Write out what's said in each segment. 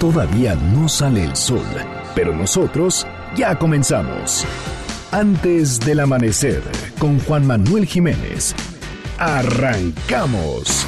Todavía no sale el sol, pero nosotros ya comenzamos. Antes del amanecer, con Juan Manuel Jiménez. Arrancamos.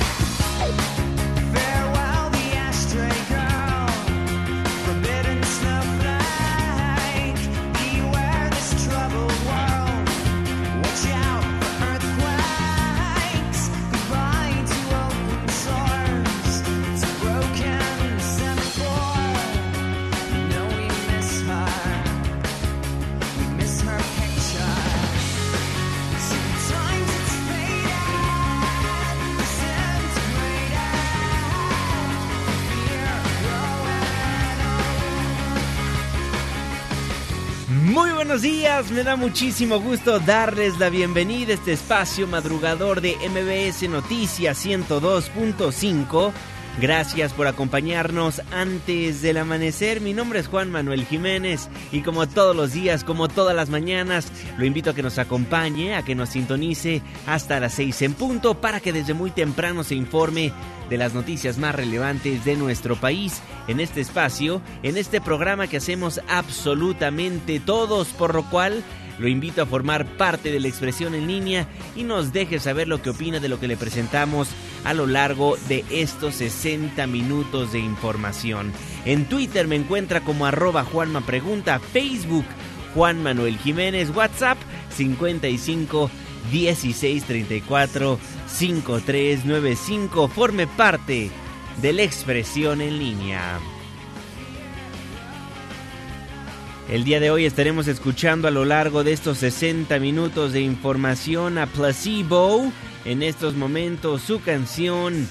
Me da muchísimo gusto darles la bienvenida a este espacio madrugador de MBS Noticias 102.5. Gracias por acompañarnos antes del amanecer. Mi nombre es Juan Manuel Jiménez y como todos los días, como todas las mañanas, lo invito a que nos acompañe, a que nos sintonice hasta las 6 en punto para que desde muy temprano se informe de las noticias más relevantes de nuestro país en este espacio, en este programa que hacemos absolutamente todos, por lo cual lo invito a formar parte de la expresión en línea y nos deje saber lo que opina de lo que le presentamos a lo largo de estos 60 minutos de información. En Twitter me encuentra como arroba Juanma Pregunta, Facebook Juan Manuel Jiménez, WhatsApp 55 16 34 5395. Forme parte de la expresión en línea. El día de hoy estaremos escuchando a lo largo de estos 60 minutos de información a Placebo. En estos momentos su canción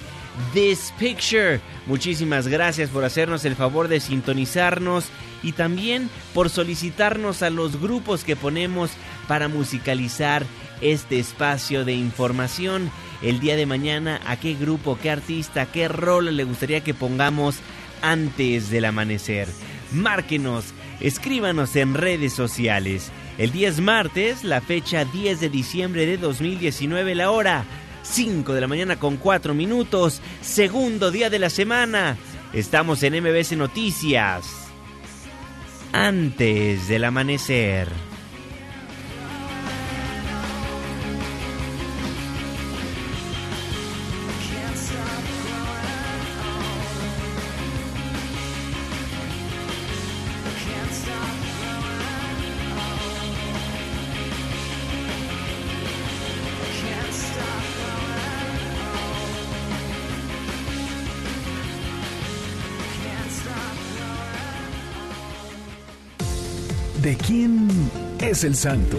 This Picture. Muchísimas gracias por hacernos el favor de sintonizarnos y también por solicitarnos a los grupos que ponemos para musicalizar este espacio de información. El día de mañana, ¿a qué grupo, qué artista, qué rol le gustaría que pongamos antes del amanecer? Márquenos Escríbanos en redes sociales. El día es martes, la fecha 10 de diciembre de 2019, la hora 5 de la mañana con 4 minutos, segundo día de la semana. Estamos en MBS Noticias. Antes del amanecer. ¿De quién es el santo?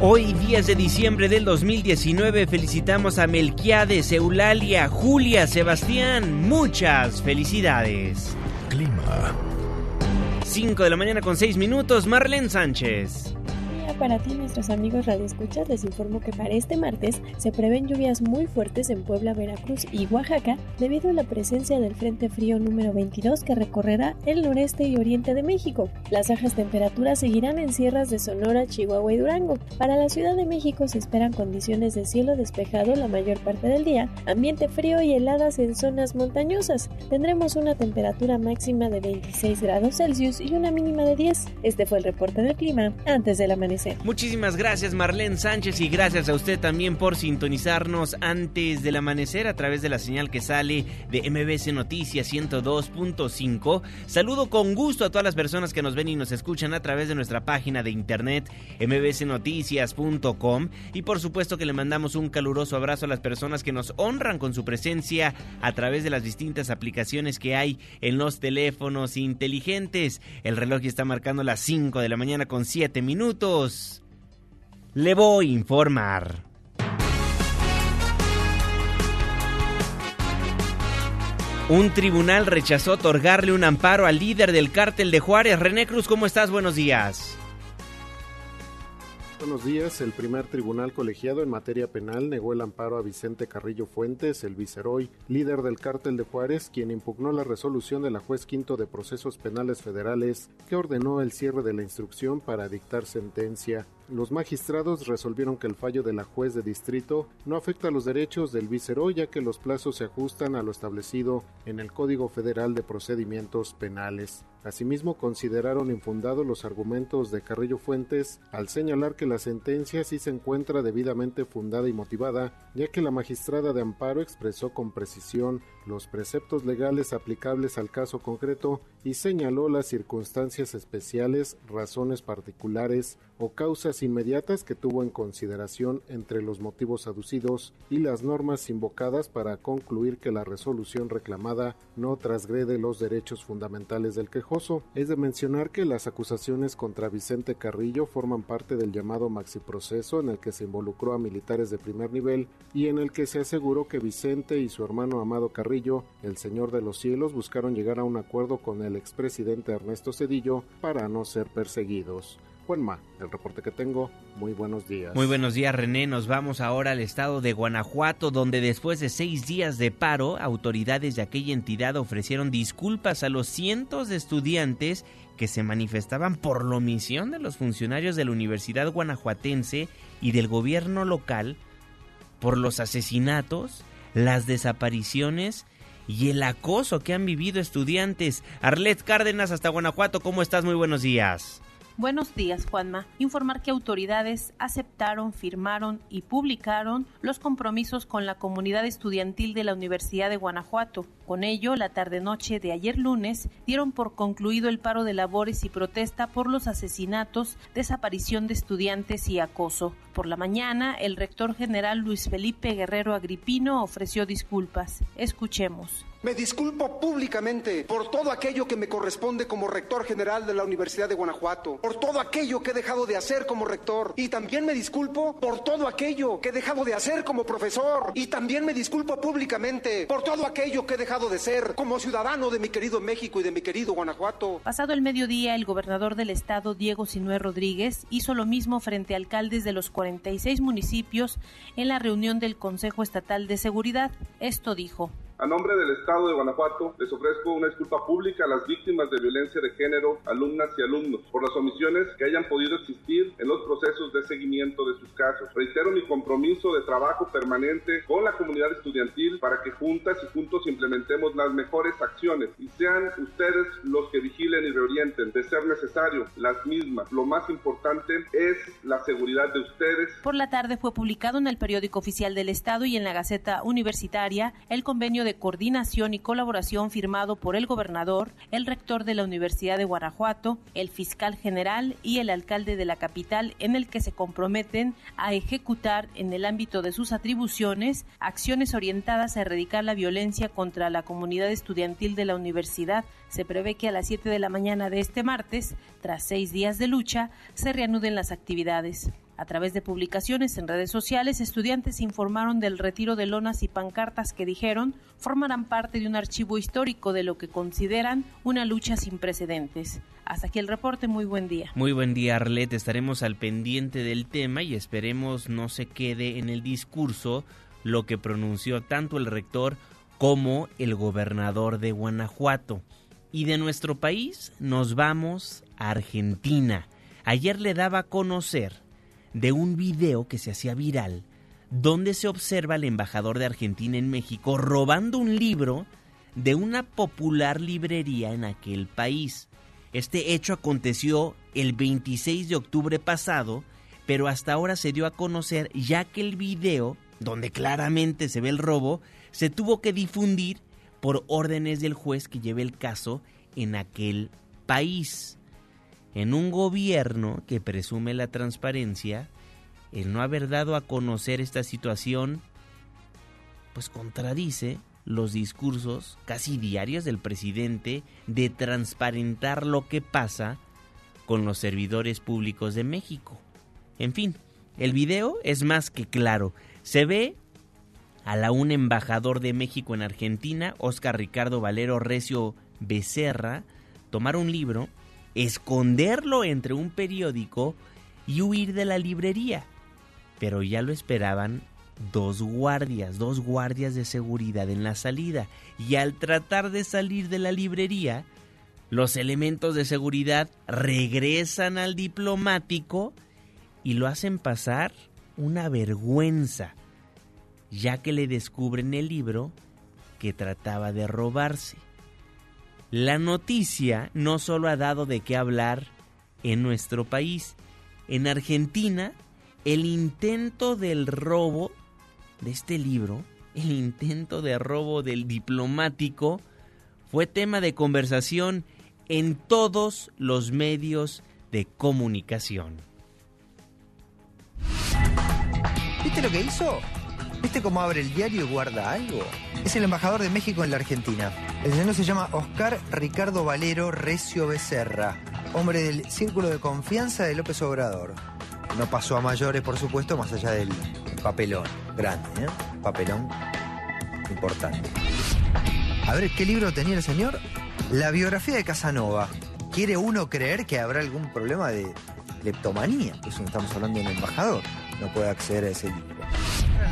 Hoy, 10 de diciembre del 2019, felicitamos a Melquiades, Eulalia, Julia, Sebastián. Muchas felicidades. Clima. 5 de la mañana con 6 minutos, Marlene Sánchez para ti, nuestros amigos radioescuchas, les informo que para este martes se prevén lluvias muy fuertes en Puebla, Veracruz y Oaxaca debido a la presencia del Frente Frío número 22 que recorrerá el noreste y oriente de México. Las bajas temperaturas seguirán en sierras de Sonora, Chihuahua y Durango. Para la Ciudad de México se esperan condiciones de cielo despejado la mayor parte del día, ambiente frío y heladas en zonas montañosas. Tendremos una temperatura máxima de 26 grados Celsius y una mínima de 10. Este fue el reporte del clima antes del amanecer. Muchísimas gracias Marlene Sánchez y gracias a usted también por sintonizarnos antes del amanecer a través de la señal que sale de MBC Noticias 102.5. Saludo con gusto a todas las personas que nos ven y nos escuchan a través de nuestra página de internet mbcnoticias.com y por supuesto que le mandamos un caluroso abrazo a las personas que nos honran con su presencia a través de las distintas aplicaciones que hay en los teléfonos inteligentes. El reloj está marcando las 5 de la mañana con 7 minutos le voy a informar. Un tribunal rechazó otorgarle un amparo al líder del cártel de Juárez. René Cruz, ¿cómo estás? Buenos días. Buenos días. El primer tribunal colegiado en materia penal negó el amparo a Vicente Carrillo Fuentes, el viceroy, líder del cártel de Juárez, quien impugnó la resolución de la juez quinto de procesos penales federales que ordenó el cierre de la instrucción para dictar sentencia. los magistrados resolvieron que el fallo de la juez de distrito no afecta los derechos del viceroy ya que los plazos se ajustan a lo establecido en el Código Federal de Procedimientos Penales. Asimismo, consideraron infundados los argumentos de Carrillo Fuentes al señalar que la sentencia sí se encuentra debidamente fundada y motivada, ya que la magistrada de amparo expresó con precisión los preceptos legales aplicables al caso concreto y señaló las circunstancias especiales, razones particulares o causas inmediatas que tuvo en consideración entre los motivos aducidos y las normas invocadas para concluir que la resolución reclamada no trasgrede los derechos fundamentales del Es de mencionar que las acusaciones contra Vicente Carrillo forman parte del llamado maxiproceso en el que se involucró a militares de primer nivel y en el que se aseguró que Vicente y su hermano Amado Carrillo, el Señor de los Cielos, buscaron llegar a un acuerdo con el expresidente Ernesto Cedillo para no ser perseguidos. Juanma, el reporte que tengo, muy buenos días. Muy buenos días René, nos vamos ahora al estado de Guanajuato, donde después de seis días de paro, autoridades de aquella entidad ofrecieron disculpas a los cientos de estudiantes que se manifestaban por la omisión de los funcionarios de la Universidad Guanajuatense y del gobierno local por los asesinatos, las desapariciones y el acoso que han vivido estudiantes. Arlet Cárdenas hasta Guanajuato, ¿cómo estás? Muy buenos días. Buenos días, Juanma. Informar que autoridades aceptaron, firmaron y publicaron los compromisos con la comunidad estudiantil de la Universidad de Guanajuato. Con ello, la tarde-noche de ayer lunes dieron por concluido el paro de labores y protesta por los asesinatos, desaparición de estudiantes y acoso. Por la mañana, el rector general Luis Felipe Guerrero Agripino ofreció disculpas. Escuchemos. Me disculpo públicamente por todo aquello que me corresponde como rector general de la Universidad de Guanajuato, por todo aquello que he dejado de hacer como rector y también me disculpo por todo aquello que he dejado de hacer como profesor y también me disculpo públicamente por todo aquello que he dejado de ser como ciudadano de mi querido México y de mi querido Guanajuato. Pasado el mediodía, el gobernador del estado, Diego Sinué Rodríguez, hizo lo mismo frente a alcaldes de los 46 municipios en la reunión del Consejo Estatal de Seguridad. Esto dijo. A nombre del Estado de Guanajuato, les ofrezco una disculpa pública a las víctimas de violencia de género, alumnas y alumnos, por las omisiones que hayan podido existir en los procesos de seguimiento de sus casos. Reitero mi compromiso de trabajo permanente con la comunidad estudiantil para que juntas y juntos implementemos las mejores acciones y sean ustedes los que vigilen y reorienten, de ser necesario, las mismas. Lo más importante es la seguridad de ustedes. Por la tarde fue publicado en el periódico oficial del Estado y en la Gaceta Universitaria el convenio de coordinación y colaboración firmado por el gobernador, el rector de la Universidad de Guanajuato, el fiscal general y el alcalde de la capital, en el que se comprometen a ejecutar en el ámbito de sus atribuciones acciones orientadas a erradicar la violencia contra la comunidad estudiantil de la universidad. Se prevé que a las 7 de la mañana de este martes, tras seis días de lucha, se reanuden las actividades. A través de publicaciones en redes sociales, estudiantes informaron del retiro de lonas y pancartas que dijeron formarán parte de un archivo histórico de lo que consideran una lucha sin precedentes. Hasta aquí el reporte, muy buen día. Muy buen día, Arlet. Estaremos al pendiente del tema y esperemos no se quede en el discurso lo que pronunció tanto el rector como el gobernador de Guanajuato. Y de nuestro país nos vamos a Argentina. Ayer le daba a conocer de un video que se hacía viral donde se observa al embajador de Argentina en México robando un libro de una popular librería en aquel país. Este hecho aconteció el 26 de octubre pasado, pero hasta ahora se dio a conocer ya que el video, donde claramente se ve el robo, se tuvo que difundir por órdenes del juez que lleve el caso en aquel país en un gobierno que presume la transparencia, el no haber dado a conocer esta situación, pues contradice los discursos casi diarios del presidente de transparentar lo que pasa con los servidores públicos de México. En fin, el video es más que claro. Se ve a la un embajador de México en Argentina, Oscar Ricardo Valero Recio Becerra, tomar un libro esconderlo entre un periódico y huir de la librería. Pero ya lo esperaban dos guardias, dos guardias de seguridad en la salida. Y al tratar de salir de la librería, los elementos de seguridad regresan al diplomático y lo hacen pasar una vergüenza, ya que le descubren el libro que trataba de robarse. La noticia no solo ha dado de qué hablar en nuestro país, en Argentina el intento del robo de este libro, el intento de robo del diplomático, fue tema de conversación en todos los medios de comunicación. ¿Viste lo que hizo? ¿Viste cómo abre el diario y guarda algo? Es el embajador de México en la Argentina. El señor se llama Oscar Ricardo Valero Recio Becerra, hombre del círculo de confianza de López Obrador. No pasó a mayores, por supuesto, más allá del papelón. Grande, ¿eh? Papelón importante. A ver, ¿qué libro tenía el señor? La biografía de Casanova. ¿Quiere uno creer que habrá algún problema de leptomanía? Eso estamos hablando de un embajador. No puede acceder a ese libro.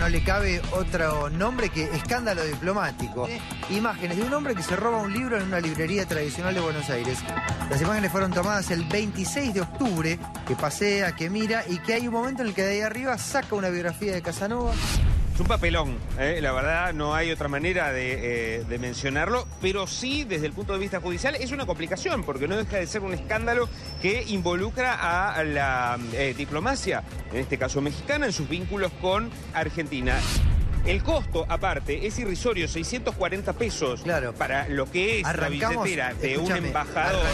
No le cabe otro nombre que escándalo diplomático. Imágenes de un hombre que se roba un libro en una librería tradicional de Buenos Aires. Las imágenes fueron tomadas el 26 de octubre, que pasea, que mira y que hay un momento en el que de ahí arriba saca una biografía de Casanova un papelón, ¿eh? la verdad no hay otra manera eh, de, mencionarlo, pero sí desde el punto de vista judicial es una complicación, porque no deja de ser un escándalo que involucra a la eh, diplomacia, en este caso mexicana, en sus vínculos con Argentina. El costo, aparte, es irrisorio, 640 pesos claro. para lo que es la billetera de un embajador.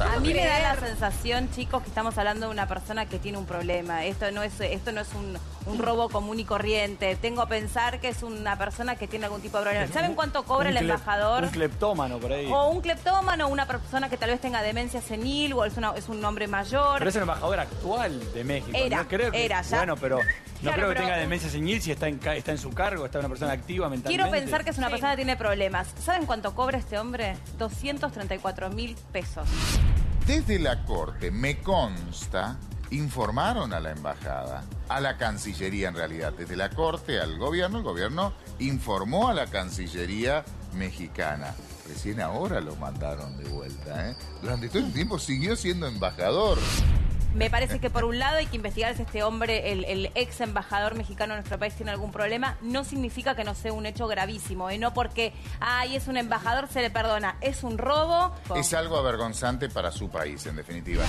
A mí me da la sensación, chicos, que estamos hablando de una persona que tiene un problema. Esto no es, esto no es un, robo común y corriente. Tengo a pensar que es una persona que tiene algún tipo de problema. ¿Saben cuánto cobra el embajador? Un cleptómano por ahí. O un cleptómano, una persona que tal vez tenga demencia senil o es, es un hombre mayor. Pero es el embajador actual de México. Era, era ya. Bueno, pero no creo que tenga demencia senil si está en, está en su cargo, está una persona activa mentalmente. Quiero pensar que es una persona que tiene problemas. ¿Saben cuánto cobra este hombre? 234 mil pesos. Desde la Corte, me consta, informaron a la embajada, a la Cancillería en realidad, desde la Corte al gobierno, el gobierno informó a la Cancillería mexicana. Recién ahora lo mandaron de vuelta. ¿eh? Durante todo el tiempo siguió siendo embajador. Me parece que por un lado hay que investigar si este hombre, el, ex embajador mexicano en nuestro país, tiene algún problema. No significa que no sea un hecho gravísimo, ¿eh? no porque, ay, es un embajador, se le perdona. Es un robo. Es algo avergonzante para su país, en definitiva.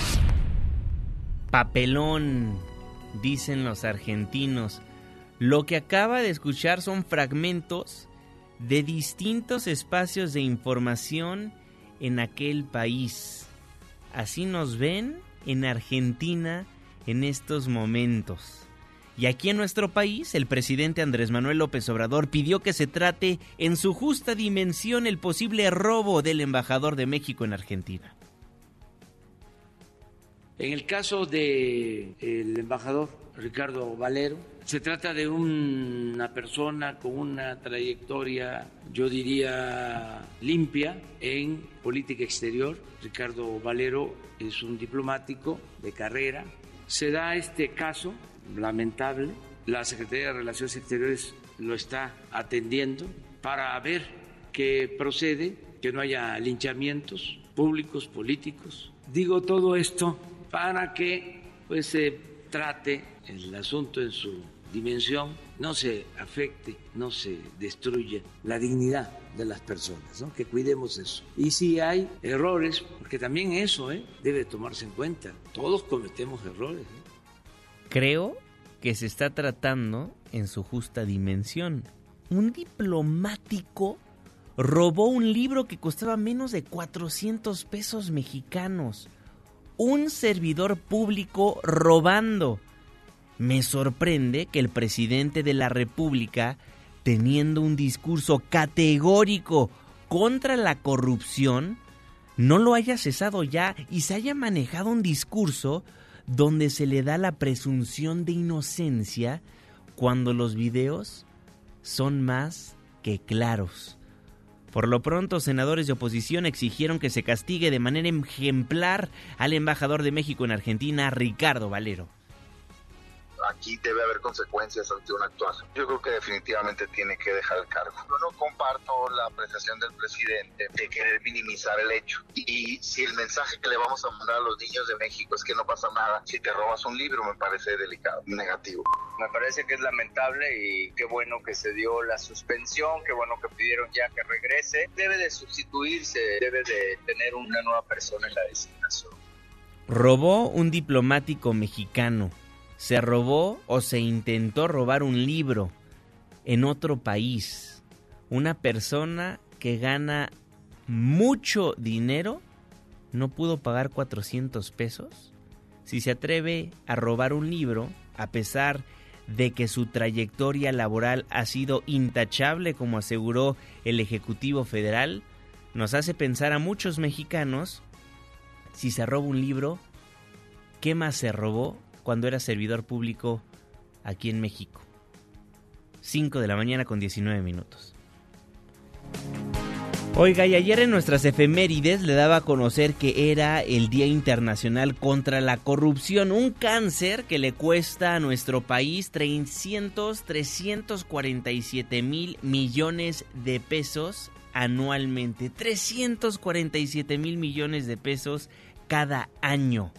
Papelón, dicen los argentinos. Lo que acaba de escuchar son fragmentos de distintos espacios de información en aquel país. Así nos ven en Argentina en estos momentos. Y aquí en nuestro país, el presidente Andrés Manuel López Obrador pidió que se trate en su justa dimensión el posible robo del embajador de México en Argentina. En el caso del el embajador Ricardo Valero, se trata de una persona con una trayectoria, yo diría, limpia en política exterior. Ricardo Valero es un diplomático de carrera. Se da este caso lamentable. La Secretaría de Relaciones Exteriores lo está atendiendo para ver qué procede, que no haya linchamientos públicos, políticos. Digo todo esto para que pues, se trate el asunto en su dimensión, no se afecte, no se destruya la dignidad de las personas, ¿no? que cuidemos eso. Y si hay errores, porque también eso ¿eh? debe tomarse en cuenta, todos cometemos errores. ¿eh? Creo que se está tratando en su justa dimensión. Un diplomático robó un libro que costaba menos de 400 pesos mexicanos. Un servidor público robando. Me sorprende que el presidente de la República teniendo un discurso categórico contra la corrupción, no lo haya cesado ya y se haya manejado un discurso donde se le da la presunción de inocencia cuando los videos son más que claros. Por lo pronto, senadores de oposición exigieron que se castigue de manera ejemplar al embajador de México en Argentina, Ricardo Valero aquí debe haber consecuencias ante una actuación. Yo creo que definitivamente tiene que dejar el cargo. Yo no comparto la apreciación del presidente de querer minimizar el hecho. Y si el mensaje que le vamos a mandar a los niños de México es que no pasa nada si te robas un libro, me parece delicado, negativo. Me parece que es lamentable y qué bueno que se dio la suspensión, qué bueno que pidieron ya que regrese. Debe de sustituirse, debe de tener una nueva persona en la designación. Robó un diplomático mexicano. Se robó o se intentó robar un libro en otro país. Una persona que gana mucho dinero no pudo pagar 400 pesos. Si se atreve a robar un libro, a pesar de que su trayectoria laboral ha sido intachable, como aseguró el Ejecutivo Federal, nos hace pensar a muchos mexicanos, si se roba un libro, ¿qué más se robó cuando era servidor público aquí en México? 5 de la mañana con 19 minutos. Oiga, y ayer en nuestras efemérides le daba a conocer que era el Día Internacional contra la Corrupción, un cáncer que le cuesta a nuestro país 300, 347 mil millones de pesos anualmente. 347 mil millones de pesos cada año.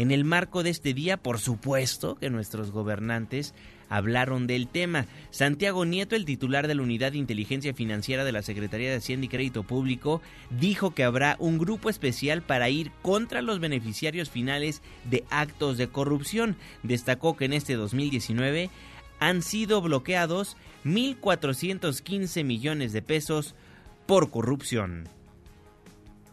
En el marco de este día, por supuesto que nuestros gobernantes hablaron del tema. Santiago Nieto, el titular de la Unidad de Inteligencia Financiera de la Secretaría de Hacienda y Crédito Público, dijo que habrá un grupo especial para ir contra los beneficiarios finales de actos de corrupción. Destacó que en este 2019 han sido bloqueados 1.415 millones de pesos por corrupción.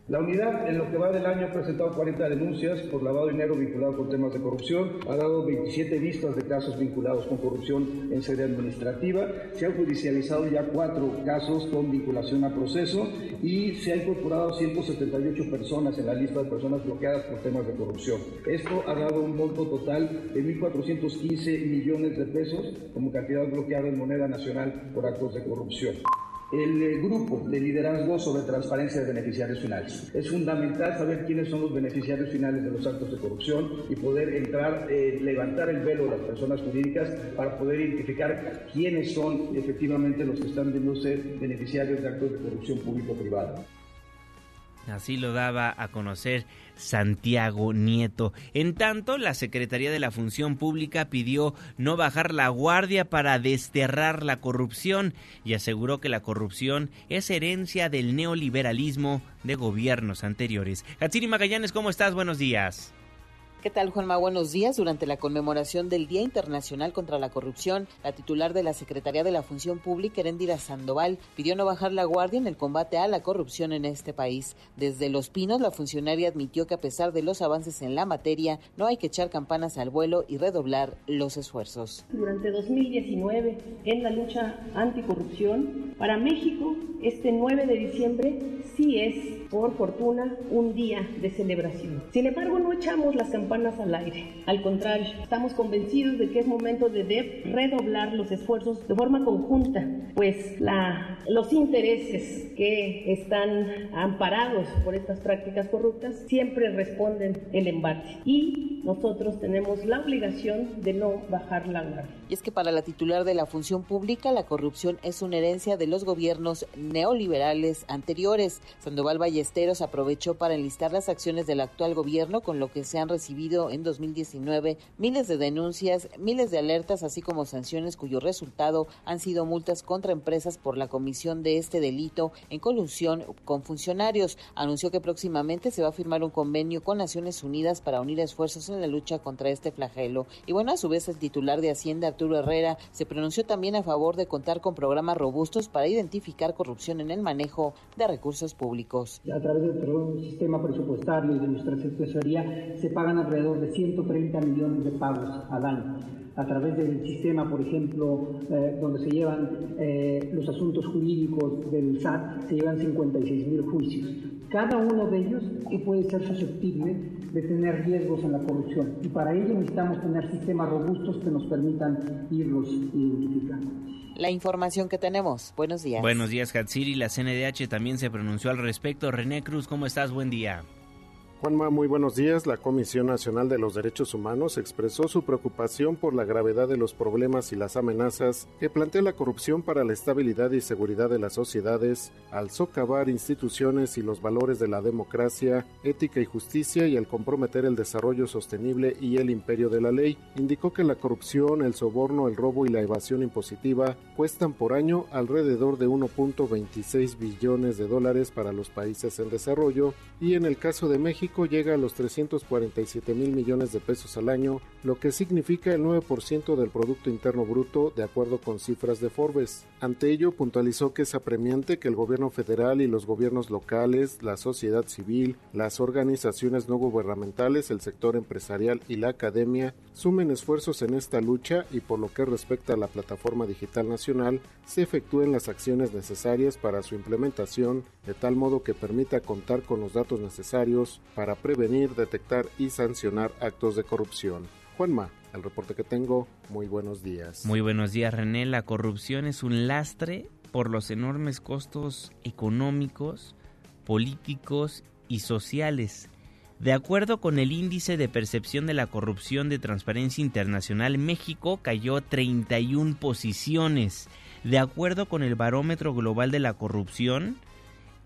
La unidad en lo que va del año ha presentado 40 denuncias por lavado de dinero vinculado con temas de corrupción, ha dado 27 vistas de casos vinculados con corrupción en sede administrativa, se han judicializado ya cuatro casos con vinculación a proceso y se ha incorporado 178 personas en la lista de personas bloqueadas por temas de corrupción. Esto ha dado un monto total de 1.415 millones de pesos como cantidad bloqueada en moneda nacional por actos de corrupción el eh, grupo de liderazgo sobre transparencia de beneficiarios finales. Es fundamental saber quiénes son los beneficiarios finales de los actos de corrupción y poder entrar, eh, levantar el velo de las personas jurídicas para poder identificar quiénes son efectivamente los que están viendo ser beneficiarios de actos de corrupción público-privada. Así lo daba a conocer Santiago Nieto. En tanto, la Secretaría de la Función Pública pidió no bajar la guardia para desterrar la corrupción y aseguró que la corrupción es herencia del neoliberalismo de gobiernos anteriores. Hatsiri Magallanes, ¿cómo estás? Buenos días. ¿Qué tal, Juanma? Buenos días. Durante la conmemoración del Día Internacional contra la Corrupción, la titular de la Secretaría de la Función Pública, Erendira Sandoval, pidió no bajar la guardia en el combate a la corrupción en este país. Desde Los Pinos, la funcionaria admitió que a pesar de los avances en la materia, no hay que echar campanas al vuelo y redoblar los esfuerzos. Durante 2019, en la lucha anticorrupción, para México, este 9 de diciembre sí es por fortuna, un día de celebración. Sin embargo, no echamos las campanas al aire. Al contrario, estamos convencidos de que es momento de redoblar los esfuerzos de forma conjunta, pues los intereses que están amparados por estas prácticas corruptas siempre responden el embate. Y nosotros tenemos la obligación de no bajar la guardia. Y es que para la titular de la función pública, la corrupción es una herencia de los gobiernos neoliberales anteriores. Sandoval Ballesteros aprovechó para enlistar las acciones del actual gobierno, con lo que se han recibido en 2019 miles de denuncias, miles de alertas, así como sanciones cuyo resultado han sido multas contra empresas por la comisión de este delito en colusión con funcionarios. Anunció que próximamente se va a firmar un convenio con Naciones Unidas para unir esfuerzos en la lucha contra este flagelo. Y bueno, a su vez el titular de Hacienda, Arturo Herrera, se pronunció también a favor de contar con programas robustos para identificar corrupción en el manejo de recursos públicos. A través del sistema presupuestario y de nuestra tesorería se pagan alrededor de 130 millones de pagos al año a través del sistema, por ejemplo, eh, donde se llevan eh, los asuntos jurídicos del SAT, se llevan 56 mil juicios. Cada uno de ellos puede ser susceptible de tener riesgos en la corrupción y para ello necesitamos tener sistemas robustos que nos permitan irlos identificando. La información que tenemos. Buenos días. Buenos días, Hatsiri. La CNDH también se pronunció al respecto. René Cruz, ¿cómo estás? Buen día. Juanma, muy buenos días. La Comisión Nacional de los Derechos Humanos expresó su preocupación por la gravedad de los problemas y las amenazas que plantea la corrupción para la estabilidad y seguridad de las sociedades, al socavar instituciones y los valores de la democracia, ética y justicia y al comprometer el desarrollo sostenible y el imperio de la ley. Indicó que la corrupción, el soborno, el robo y la evasión impositiva cuestan por año alrededor de 1.26 billones de dólares para los países en desarrollo y en el caso de México llega a los 347 mil millones de pesos al año, lo que significa el 9% del Producto Interno Bruto, de acuerdo con cifras de Forbes. Ante ello, puntualizó que es apremiante que el gobierno federal y los gobiernos locales, la sociedad civil, las organizaciones no gubernamentales, el sector empresarial y la academia sumen esfuerzos en esta lucha y por lo que respecta a la plataforma digital nacional, se efectúen las acciones necesarias para su implementación de tal modo que permita contar con los datos necesarios para prevenir, detectar y sancionar actos de corrupción. Juanma, el reporte que tengo, muy buenos días. Muy buenos días René, la corrupción es un lastre por los enormes costos económicos, políticos y sociales. De acuerdo con el índice de percepción de la corrupción de Transparencia Internacional, México cayó 31 posiciones. De acuerdo con el Barómetro Global de la Corrupción,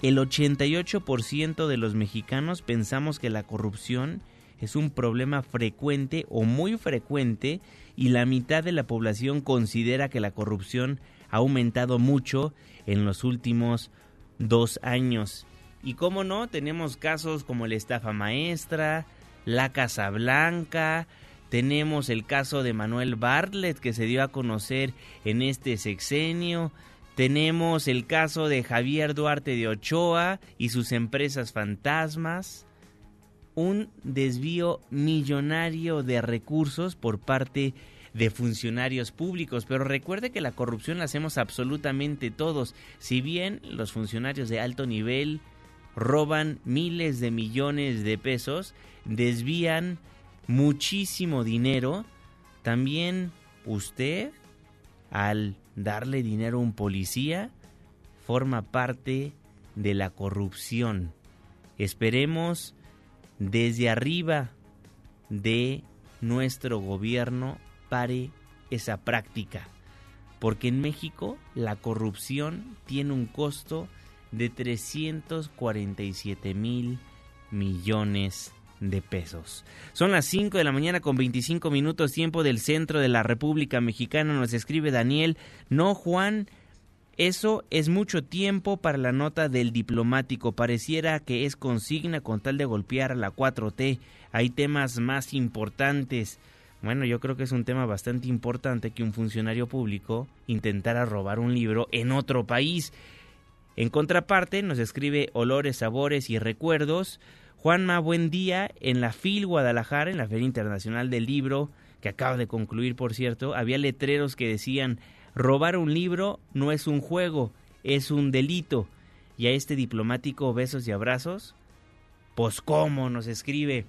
el 88% de los mexicanos pensamos que la corrupción es un problema frecuente o muy frecuente y la mitad de la población considera que la corrupción ha aumentado mucho en los últimos dos años. Y cómo no, tenemos casos como la estafa maestra, la Casa Blanca, tenemos el caso de Manuel Bartlett que se dio a conocer en este sexenio, tenemos el caso de Javier Duarte de Ochoa y sus empresas fantasmas. Un desvío millonario de recursos por parte de funcionarios públicos. Pero recuerde que la corrupción la hacemos absolutamente todos. Si bien los funcionarios de alto nivel roban miles de millones de pesos, desvían muchísimo dinero, también usted al darle dinero a un policía forma parte de la corrupción. Esperemos desde arriba de nuestro gobierno pare esa práctica, porque en México la corrupción tiene un costo de 347 mil millones de pesos. Son las 5 de la mañana con 25 minutos tiempo del centro de la República Mexicana. Nos escribe Daniel, no Juan, eso es mucho tiempo para la nota del diplomático. Pareciera que es consigna con tal de golpear a la 4T. Hay temas más importantes. Bueno, yo creo que es un tema bastante importante que un funcionario público intentara robar un libro en otro país. En contraparte, nos escribe Olores, Sabores y Recuerdos. Juanma, buen día. En la FIL Guadalajara, en la Feria Internacional del Libro, que acaba de concluir, por cierto, había letreros que decían, robar un libro no es un juego, es un delito. Y a este diplomático, besos y abrazos. Pues cómo nos escribe.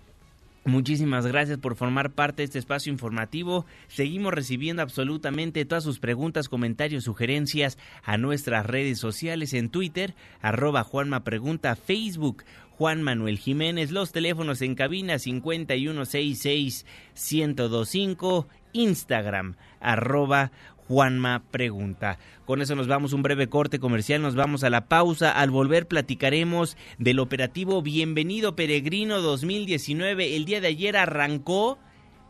Muchísimas gracias por formar parte de este espacio informativo. Seguimos recibiendo absolutamente todas sus preguntas, comentarios, sugerencias a nuestras redes sociales en Twitter, arroba Juanma Facebook, Juan Manuel Jiménez. Los teléfonos en cabina 5166-1025. Instagram, arroba Juanma Pregunta. Con eso nos vamos un breve corte comercial, nos vamos a la pausa. Al volver platicaremos del operativo Bienvenido Peregrino 2019. El día de ayer arrancó,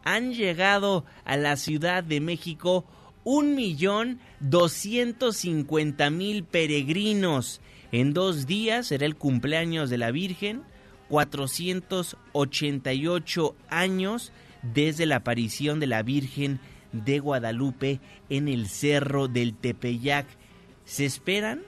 han llegado a la Ciudad de México un millón doscientos cincuenta mil peregrinos. En dos días será el cumpleaños de la Virgen, 488 años desde la aparición de la Virgen de Guadalupe en el Cerro del Tepeyac. Se esperan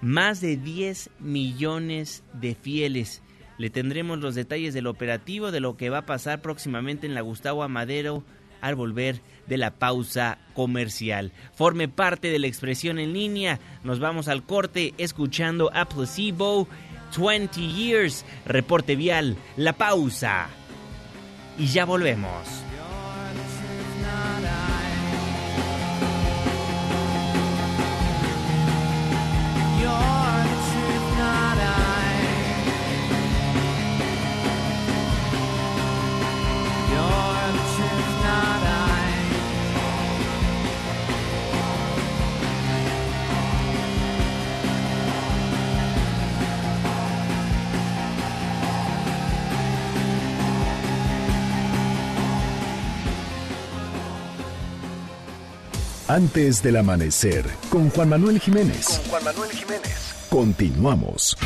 más de 10 millones de fieles. Le tendremos los detalles del operativo, de lo que va a pasar próximamente en la Gustavo Amadero al volver de la pausa comercial. Forme parte de la expresión en línea. Nos vamos al corte escuchando a Placebo 20 Years, reporte vial, la pausa. Y ya volvemos. Antes del amanecer, con Juan Manuel Jiménez. Con Juan Manuel Jiménez. Continuamos.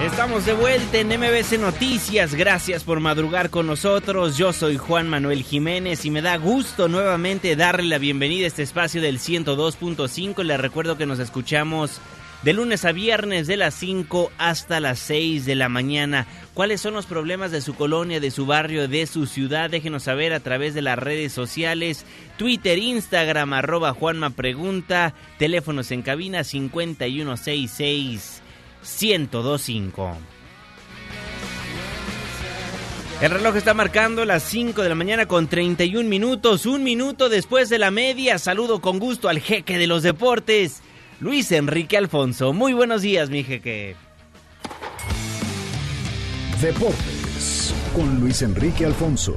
Estamos de vuelta en MBC Noticias. Gracias por madrugar con nosotros. Yo soy Juan Manuel Jiménez y me da gusto nuevamente darle la bienvenida a este espacio del 102.5. Les recuerdo que nos escuchamos de lunes a viernes de las 5 hasta las 6 de la mañana. ¿Cuáles son los problemas de su colonia, de su barrio, de su ciudad? Déjenos saber a través de las redes sociales, Twitter, Instagram, arroba Juanma Pregunta, teléfonos en cabina 5166 1025. El reloj está marcando las 5 de la mañana con 31 minutos, un minuto después de la media. Saludo con gusto al jeque de los deportes, Luis Enrique Alfonso. Muy buenos días, mi jeque. Deportes con Luis Enrique Alfonso.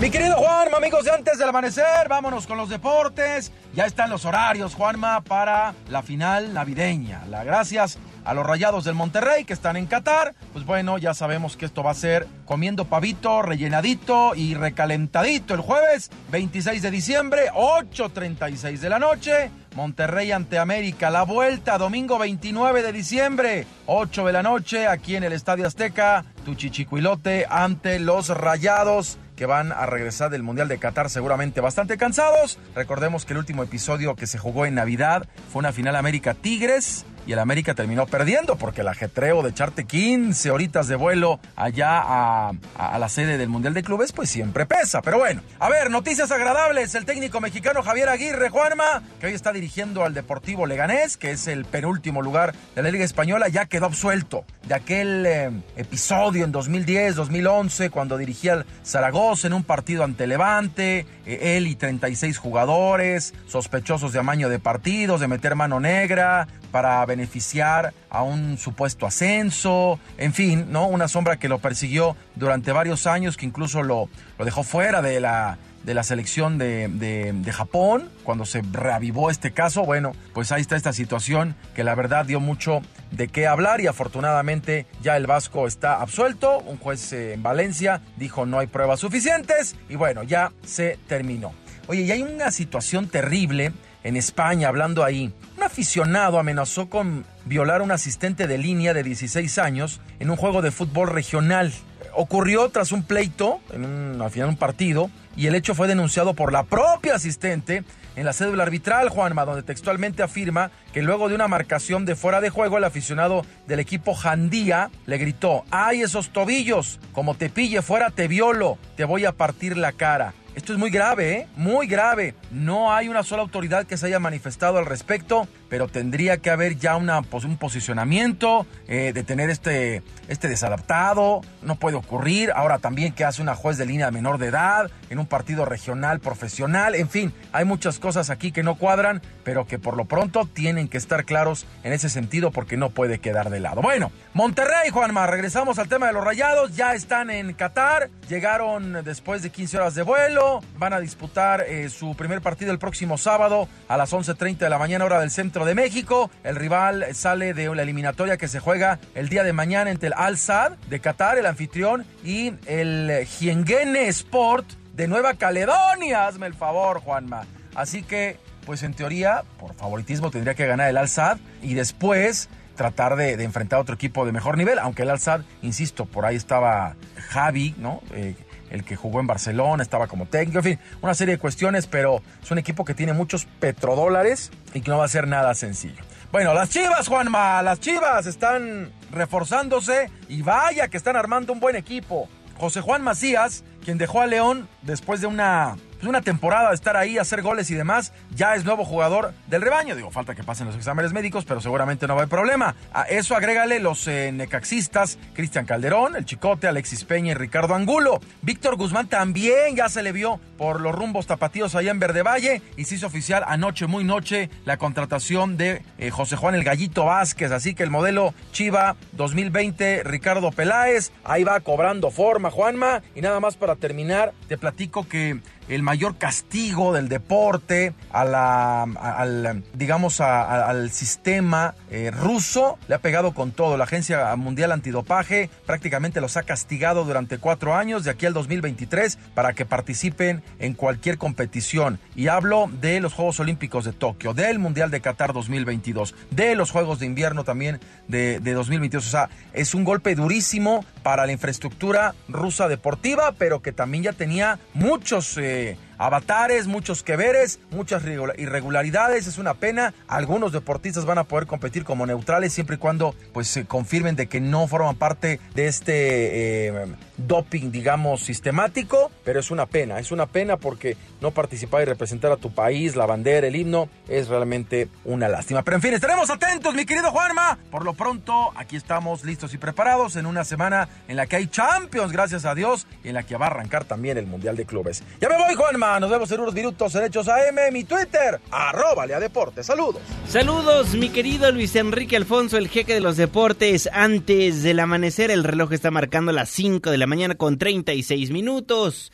Mi querido Juanma, amigos de antes del amanecer, vámonos con los deportes. Ya están los horarios, Juanma, para la final navideña. La gracias a los Rayados del Monterrey que están en Qatar. Pues bueno, ya sabemos que esto va a ser comiendo pavito, rellenadito y recalentadito el jueves 26 de diciembre, 8.36 de la noche. Monterrey ante América, la vuelta domingo 29 de diciembre, 8 de la noche, aquí en el Estadio Azteca, Tuchichicuilote ante los Rayados que van a regresar del Mundial de Qatar seguramente bastante cansados. Recordemos que el último episodio que se jugó en Navidad fue una final América Tigres y el América terminó perdiendo porque el ajetreo de echarte 15 horitas de vuelo allá a, la sede del Mundial de Clubes pues siempre pesa. Pero bueno, a ver, noticias agradables. El técnico mexicano Javier Aguirre Juanma, que hoy está dirigiendo al Deportivo Leganés, que es el penúltimo lugar de la Liga Española, ya quedó absuelto de aquel eh, episodio en 2010, 2011, cuando dirigía al Zaragoza en un partido ante Levante, eh, él y 36 jugadores, sospechosos de amaño de partidos, de meter mano negra, para beneficiar a un supuesto ascenso, en fin, ¿no? Una sombra que lo persiguió durante varios años, que incluso lo, lo dejó fuera de la, de la selección de, de, de, Japón, cuando se reavivó este caso, bueno, pues ahí está esta situación que la verdad dio mucho de qué hablar y afortunadamente ya el Vasco está absuelto, un juez eh, en Valencia dijo no hay pruebas suficientes y bueno, ya se terminó. Oye, y hay una situación terrible en España, hablando ahí. Un aficionado amenazó con violar a un asistente de línea de 16 años en un juego de fútbol regional. Ocurrió tras un pleito, en un, al final un partido, y el hecho fue denunciado por la propia asistente en la cédula arbitral, Juanma, donde textualmente afirma que luego de una marcación de fuera de juego, el aficionado del equipo Jandía le gritó, ¡ay esos tobillos! Como te pille fuera te violo, te voy a partir la cara. Esto es muy grave, ¿eh? Muy grave. No hay una sola autoridad que se haya manifestado al respecto, pero tendría que haber ya un posicionamiento eh, de tener este, este desadaptado. No puede ocurrir. Ahora también que hace una juez de línea menor de edad en un partido regional profesional. En fin, hay muchas cosas aquí que no cuadran, pero que por lo pronto tienen que estar claros en ese sentido porque no puede quedar de lado. Bueno, Monterrey, Juanma, regresamos al tema de los rayados. Ya están en Qatar. Llegaron después de 15 horas de vuelo van a disputar eh, su primer partido el próximo sábado a las 11.30 de la mañana hora del centro de México. El rival sale de la eliminatoria que se juega el día de mañana entre el Al-Sad de Qatar, el anfitrión, y el Hiengene Sport de Nueva Caledonia. Hazme el favor, Juanma. Así que, pues en teoría, por favoritismo tendría que ganar el Al-Sad y después tratar de, enfrentar a otro equipo de mejor nivel, aunque el Al-Sad, insisto, por ahí estaba Javi, ¿no? Eh, el que jugó en Barcelona, estaba como técnico, en fin, una serie de cuestiones, pero es un equipo que tiene muchos petrodólares y que no va a ser nada sencillo. Bueno, las Chivas, Juanma, las Chivas están reforzándose y vaya que están armando un buen equipo. José Juan Macías, quien dejó a León después de una una temporada de estar ahí, hacer goles y demás, ya es nuevo jugador del rebaño. Digo, falta que pasen los exámenes médicos, pero seguramente no va a haber problema. A eso agrégale los eh, necaxistas, Cristian Calderón, el Chicote, Alexis Peña y Ricardo Angulo. Víctor Guzmán también ya se le vio por los rumbos tapatíos allá en Verde Valle y se hizo oficial anoche, muy noche, la contratación de eh, José Juan el Gallito Vázquez. Así que el modelo Chiva 2020, Ricardo Peláez, ahí va cobrando forma, Juanma. Y nada más para terminar, te platico que el mayor castigo del deporte a la, al, digamos, al sistema eh, ruso. Le ha pegado con todo. La Agencia Mundial Antidopaje prácticamente los ha castigado durante cuatro años, de aquí al 2023, para que participen en cualquier competición. Y hablo de los Juegos Olímpicos de Tokio, del Mundial de Qatar 2022, de los Juegos de Invierno también de, de 2022. O sea, es un golpe durísimo para la infraestructura rusa deportiva, pero que también ya tenía muchos... Eh, avatares, muchos que veres, muchas irregularidades, es una pena. Algunos deportistas van a poder competir como neutrales siempre y cuando pues se confirmen de que no forman parte de este eh, doping, digamos, sistemático, pero es una pena, es una pena porque no participar y representar a tu país, la bandera, el himno, es realmente una lástima. Pero en fin, estaremos atentos, mi querido Juanma. Por lo pronto, aquí estamos listos y preparados en una semana en la que hay Champions, gracias a Dios, y en la que va a arrancar también el Mundial de Clubes. Ya me voy, Juanma. Nos vemos en unos minutos en Hechos AM, mi Twitter, arroba Lea Deportes. Saludos. Saludos, mi querido Luis Enrique Alfonso, el jeque de los deportes. Antes del amanecer, el reloj está marcando las 5 de la mañana con 36 minutos.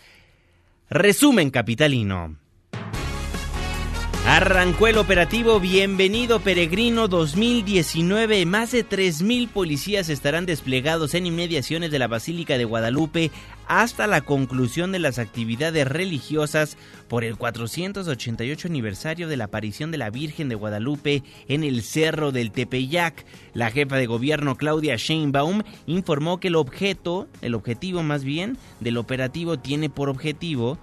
Resumen capitalino. Arrancó el operativo Bienvenido Peregrino 2019. Más de 3.000 policías estarán desplegados en inmediaciones de la Basílica de Guadalupe hasta la conclusión de las actividades religiosas por el 488 aniversario de la aparición de la Virgen de Guadalupe en el Cerro del Tepeyac. La jefa de gobierno Claudia Sheinbaum informó que el objeto, el objetivo más bien, del operativo tiene por objetivo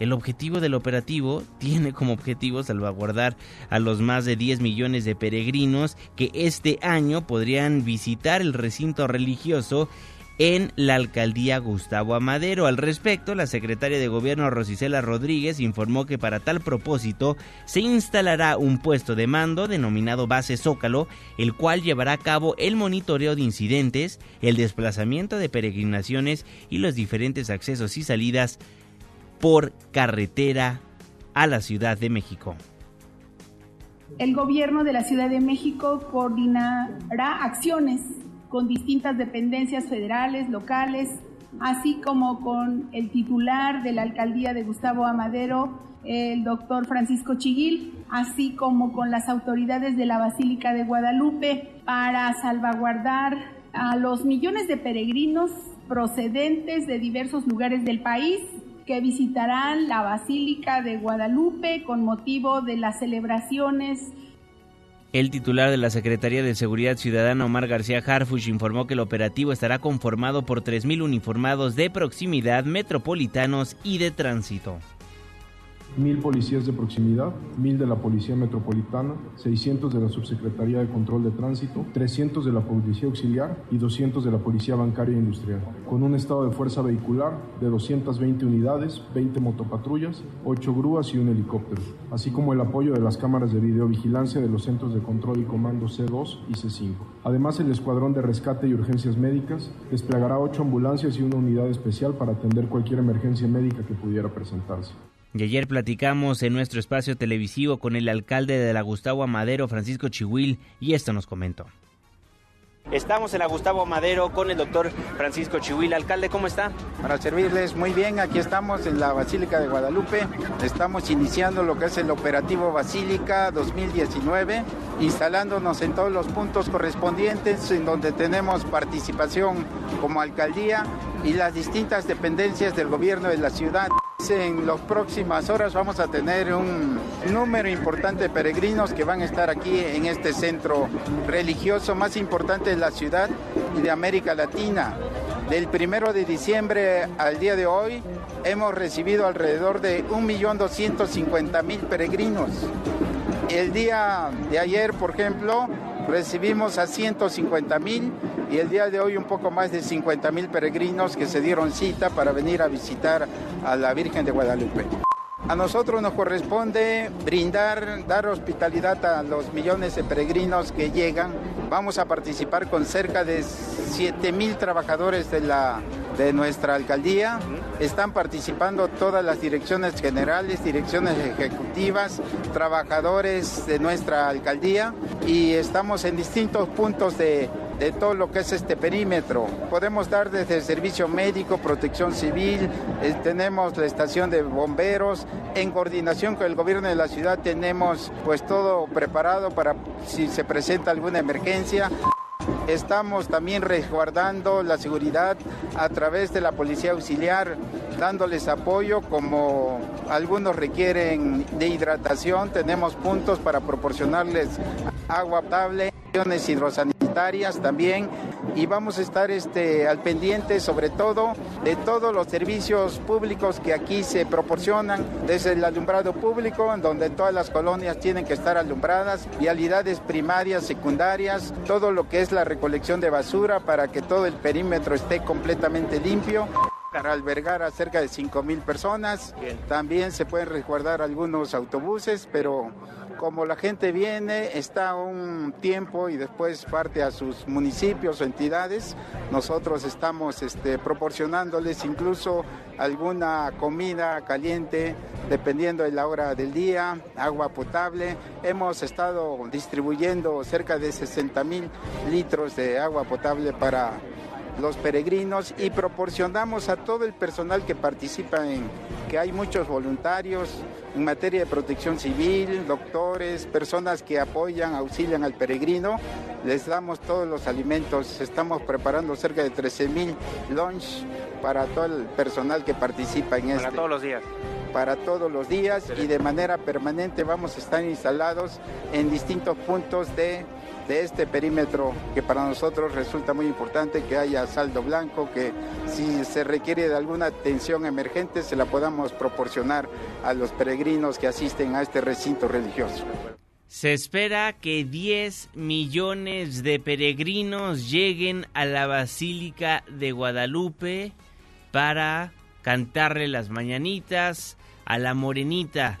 el objetivo del operativo tiene como objetivo salvaguardar a los más de 10 millones de peregrinos que este año podrían visitar el recinto religioso en la alcaldía Gustavo Amadero. Al respecto, la secretaria de gobierno Rosicela Rodríguez informó que para tal propósito se instalará un puesto de mando denominado Base Zócalo, el cual llevará a cabo el monitoreo de incidentes, el desplazamiento de peregrinaciones y los diferentes accesos y salidas por carretera a la Ciudad de México. El gobierno de la Ciudad de México coordinará acciones con distintas dependencias federales, locales, así como con el titular de la alcaldía de Gustavo Amadero, el doctor Francisco Chiguil, así como con las autoridades de la Basílica de Guadalupe para salvaguardar a los millones de peregrinos procedentes de diversos lugares del país que visitarán la Basílica de Guadalupe con motivo de las celebraciones el titular de la Secretaría de Seguridad Ciudadana, Omar García Harfush, informó que el operativo estará conformado por 3.000 uniformados de proximidad, metropolitanos y de tránsito mil policías de proximidad, mil de la Policía Metropolitana, 600 de la Subsecretaría de Control de Tránsito, 300 de la Policía Auxiliar y 200 de la Policía Bancaria e Industrial, con un estado de fuerza vehicular de 220 unidades, 20 motopatrullas, 8 grúas y un helicóptero, así como el apoyo de las cámaras de videovigilancia de los centros de control y comando C2 y C5. Además, el Escuadrón de Rescate y Urgencias Médicas desplegará 8 ambulancias y una unidad especial para atender cualquier emergencia médica que pudiera presentarse. Y ayer platicamos en nuestro espacio televisivo con el alcalde de la Gustavo Amadero, Francisco Chihuil, y esto nos comentó. Estamos en la Gustavo Madero con el doctor Francisco Chihuil. Alcalde, ¿cómo está? Para servirles muy bien, aquí estamos en la Basílica de Guadalupe. Estamos iniciando lo que es el operativo Basílica 2019, instalándonos en todos los puntos correspondientes en donde tenemos participación como alcaldía y las distintas dependencias del gobierno de la ciudad. En las próximas horas vamos a tener un número importante de peregrinos que van a estar aquí en este centro religioso más importante de la ciudad y de América Latina. Del primero de diciembre al día de hoy hemos recibido alrededor de 1.250.000 peregrinos. El día de ayer, por ejemplo, recibimos a 150 mil y el día de hoy un poco más de 50 mil peregrinos que se dieron cita para venir a visitar a la Virgen de Guadalupe. A nosotros nos corresponde brindar, dar hospitalidad a los millones de peregrinos que llegan. Vamos a participar con cerca de 7 mil trabajadores de, la, de nuestra alcaldía. Están participando todas las direcciones generales, direcciones ejecutivas, trabajadores de nuestra alcaldía y estamos en distintos puntos de de todo lo que es este perímetro. Podemos dar desde el servicio médico, protección civil, eh, tenemos la estación de bomberos, en coordinación con el gobierno de la ciudad tenemos pues todo preparado para si se presenta alguna emergencia. Estamos también resguardando la seguridad a través de la policía auxiliar, dándoles apoyo como algunos requieren de hidratación. Tenemos puntos para proporcionarles agua potable, hidrosanitarias también y vamos a estar este, al pendiente sobre todo de todos los servicios públicos que aquí se proporcionan, desde el alumbrado público, en donde todas las colonias tienen que estar alumbradas, vialidades primarias, secundarias, todo lo que es la recolección de basura para que todo el perímetro esté completamente limpio para albergar a cerca de 5 mil personas. También se pueden resguardar algunos autobuses, pero como la gente viene, está un tiempo y después parte a sus municipios o entidades, nosotros estamos este, proporcionándoles incluso alguna comida caliente, dependiendo de la hora del día, agua potable. Hemos estado distribuyendo cerca de 60 mil litros de agua potable para los peregrinos y proporcionamos a todo el personal que participa en, hay muchos voluntarios en materia de protección civil, doctores, personas que apoyan, auxilian al peregrino, les damos todos los alimentos, estamos preparando cerca de 13 mil lunch para todo el personal que participa en esto. Para todos los días. Para todos los días y de manera permanente vamos a estar instalados en distintos puntos de de este perímetro que para nosotros resulta muy importante que haya saldo blanco, que si se requiere de alguna atención emergente se la podamos proporcionar a los peregrinos que asisten a este recinto religioso. Se espera que 10 millones de peregrinos lleguen a la Basílica de Guadalupe para cantarle las mañanitas a la morenita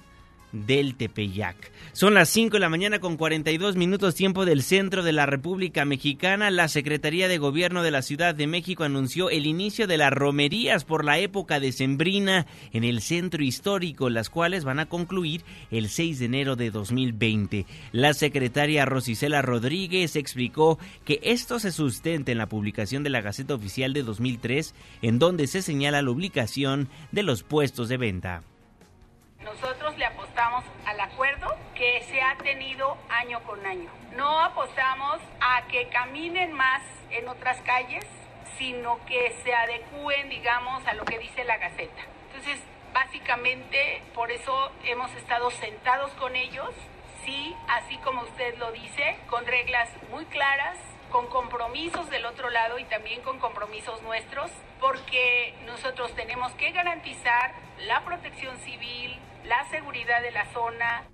del Tepeyac. Son las 5 de la mañana con 42 minutos tiempo del centro de la República Mexicana. La Secretaría de Gobierno de la Ciudad de México anunció el inicio de las romerías por la época decembrina en el centro histórico, las cuales van a concluir el 6 de enero de 2020. La secretaria Rosicela Rodríguez explicó que esto se sustenta en la publicación de la Gaceta Oficial de 2003, en donde se señala la ubicación de los puestos de venta. Nosotros le apostamos al acuerdo que se ha tenido año con año. No apostamos a que caminen más en otras calles, sino que se adecúen, digamos, a lo que dice la Gaceta. Entonces, básicamente, por eso hemos estado sentados con ellos, sí, así como usted lo dice, con reglas muy claras, con compromisos del otro lado y también con compromisos nuestros, porque nosotros tenemos que garantizar la protección civil, la seguridad de la zona.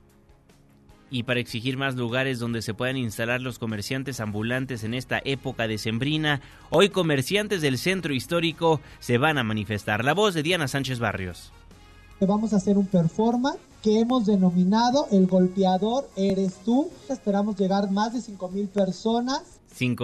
Y para exigir más lugares donde se puedan instalar los comerciantes ambulantes en esta época decembrina, hoy comerciantes del centro histórico se van a manifestar. La voz de Diana Sánchez Barrios. Vamos a hacer un performance que hemos denominado El golpeador eres tú. Esperamos llegar más de 5 mil personas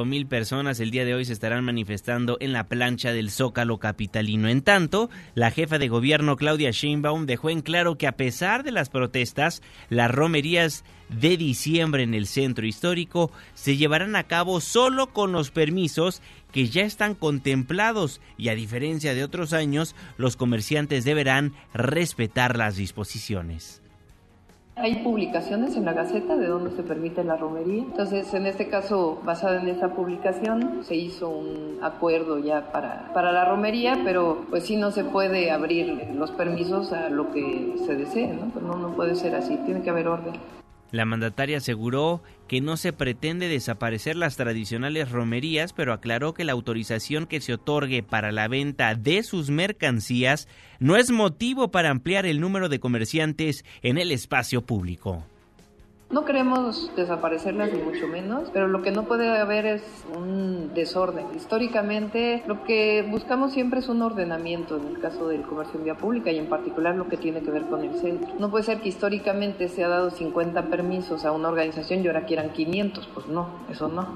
mil personas el día de hoy se estarán manifestando en la plancha del Zócalo capitalino. En tanto, la jefa de gobierno Claudia Sheinbaum dejó en claro que a pesar de las protestas, las romerías de diciembre en el centro histórico se llevarán a cabo solo con los permisos que ya están contemplados y a diferencia de otros años, los comerciantes deberán respetar las disposiciones. Hay publicaciones en la Gaceta de donde se permite la romería. Entonces, en este caso, basado en esa publicación, se hizo un acuerdo ya para, para la romería, pero pues sí no se puede abrir los permisos a lo que se desee, ¿no? Pues no, no puede ser así, tiene que haber orden. La mandataria aseguró que no se pretende desaparecer las tradicionales romerías, pero aclaró que la autorización que se otorgue para la venta de sus mercancías no es motivo para ampliar el número de comerciantes en el espacio público. No queremos desaparecerlas ni mucho menos, pero lo que no puede haber es un desorden. Históricamente lo que buscamos siempre es un ordenamiento en el caso del comercio en vía pública y en particular lo que tiene que ver con el centro. No puede ser que históricamente se ha dado 50 permisos a una organización y ahora quieran 500, pues no, eso no.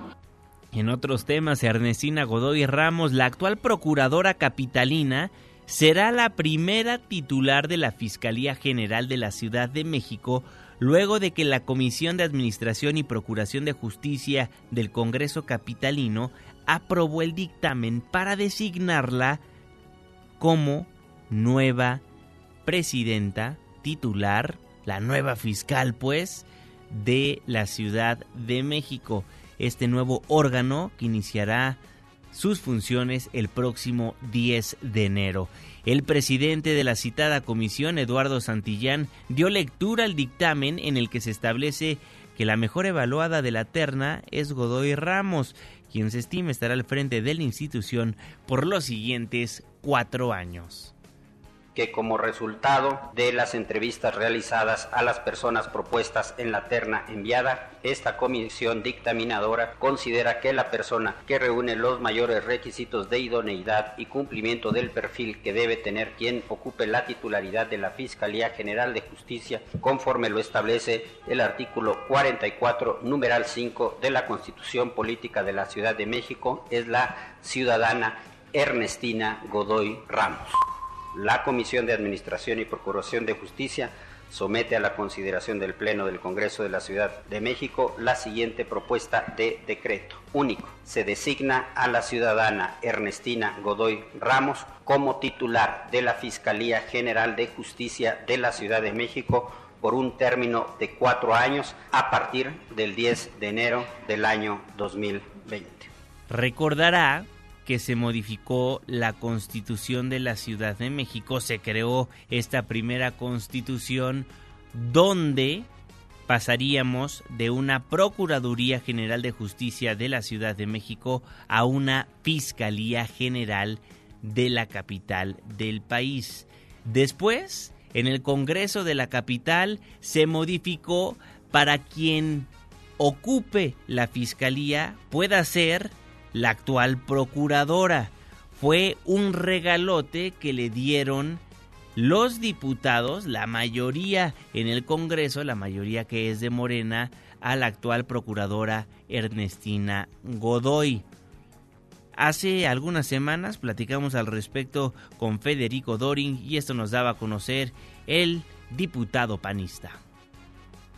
En otros temas, Ernestina Godoy Ramos, la actual procuradora capitalina, será la primera titular de la Fiscalía General de la Ciudad de México luego de que la Comisión de Administración y Procuración de Justicia del Congreso Capitalino aprobó el dictamen para designarla como nueva presidenta titular, la nueva fiscal pues, de la Ciudad de México. Este nuevo órgano que iniciará sus funciones el próximo 10 de enero. El presidente de la citada comisión, Eduardo Santillán, dio lectura al dictamen en el que se establece que la mejor evaluada de la terna es Godoy Ramos, quien se estima estará al frente de la institución por los siguientes cuatro años que como resultado de las entrevistas realizadas a las personas propuestas en la terna enviada, esta comisión dictaminadora considera que la persona que reúne los mayores requisitos de idoneidad y cumplimiento del perfil que debe tener quien ocupe la titularidad de la Fiscalía General de Justicia, conforme lo establece el artículo 44, numeral 5 de la Constitución Política de la Ciudad de México, es la ciudadana Ernestina Godoy Ramos la Comisión de Administración y Procuración de Justicia somete a la consideración del Pleno del Congreso de la Ciudad de México la siguiente propuesta de decreto único. Se designa a la ciudadana Ernestina Godoy Ramos como titular de la Fiscalía General de Justicia de la Ciudad de México por un término de cuatro años a partir del 10 de enero del año 2020. Recordará que se modificó la constitución de la Ciudad de México, se creó esta primera constitución donde pasaríamos de una Procuraduría General de Justicia de la Ciudad de México a una Fiscalía General de la capital del país. Después, en el Congreso de la capital, se modificó para quien ocupe la Fiscalía pueda ser la actual procuradora. Fue un regalote que le dieron los diputados, la mayoría en el Congreso, la mayoría que es de Morena, a la actual procuradora Ernestina Godoy. Hace algunas semanas platicamos al respecto con Federico Doring y esto nos daba a conocer el diputado panista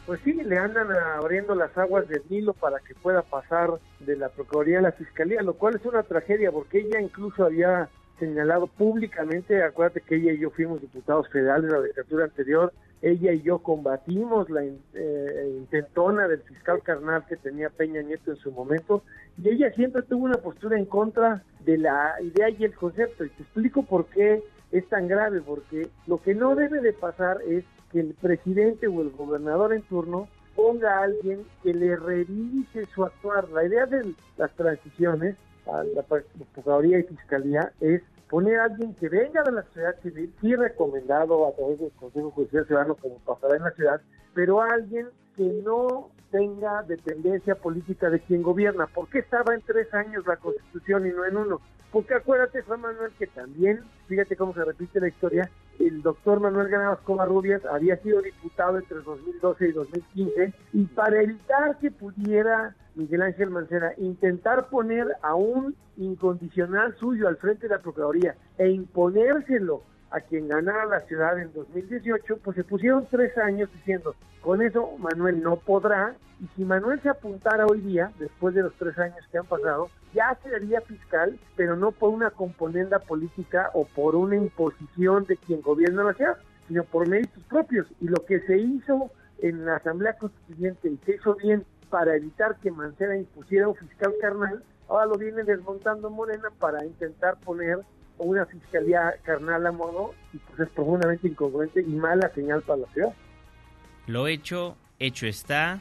pues sí, le andan abriendo las aguas del Nilo para que pueda pasar de la Procuraduría a la Fiscalía, lo cual es una tragedia porque ella incluso había señalado públicamente, acuérdate que ella y yo fuimos diputados federales en la legislatura anterior, ella y yo combatimos la eh, intentona del fiscal carnal que tenía Peña Nieto en su momento, y ella siempre tuvo una postura en contra de la idea y el concepto, y te explico por qué es tan grave, porque lo que no debe de pasar es que el presidente o el gobernador en turno ponga a alguien que le revise su actuar. La idea de las transiciones a la Procuraduría y Fiscalía es poner a alguien que venga de la sociedad civil, sí recomendado a través del Consejo Judicial Ciudadano como pasará en la ciudad, pero alguien que no tenga dependencia política de quien gobierna. ¿Por qué estaba en tres años la Constitución y no en uno? Porque acuérdate, Juan Manuel, que también, fíjate cómo se repite la historia, el doctor Manuel Granados Covarrubias había sido diputado entre 2012 y 2015 y para evitar que pudiera Miguel Ángel Mancera intentar poner a un incondicional suyo al frente de la Procuraduría e imponérselo a quien ganara la ciudad en 2018, pues se pusieron tres años diciendo, con eso Manuel no podrá, y si Manuel se apuntara hoy día, después de los tres años que han pasado, ya sería fiscal, pero no por una componenda política o por una imposición de quien gobierna la ciudad, sino por méritos propios. Y lo que se hizo en la Asamblea Constituyente y se hizo bien para evitar que Mancera impusiera un fiscal carnal, ahora lo viene desmontando Morena para intentar poner una fiscalía carnal a modo y pues es profundamente incongruente y mala señal para la ciudad. Lo hecho, hecho está.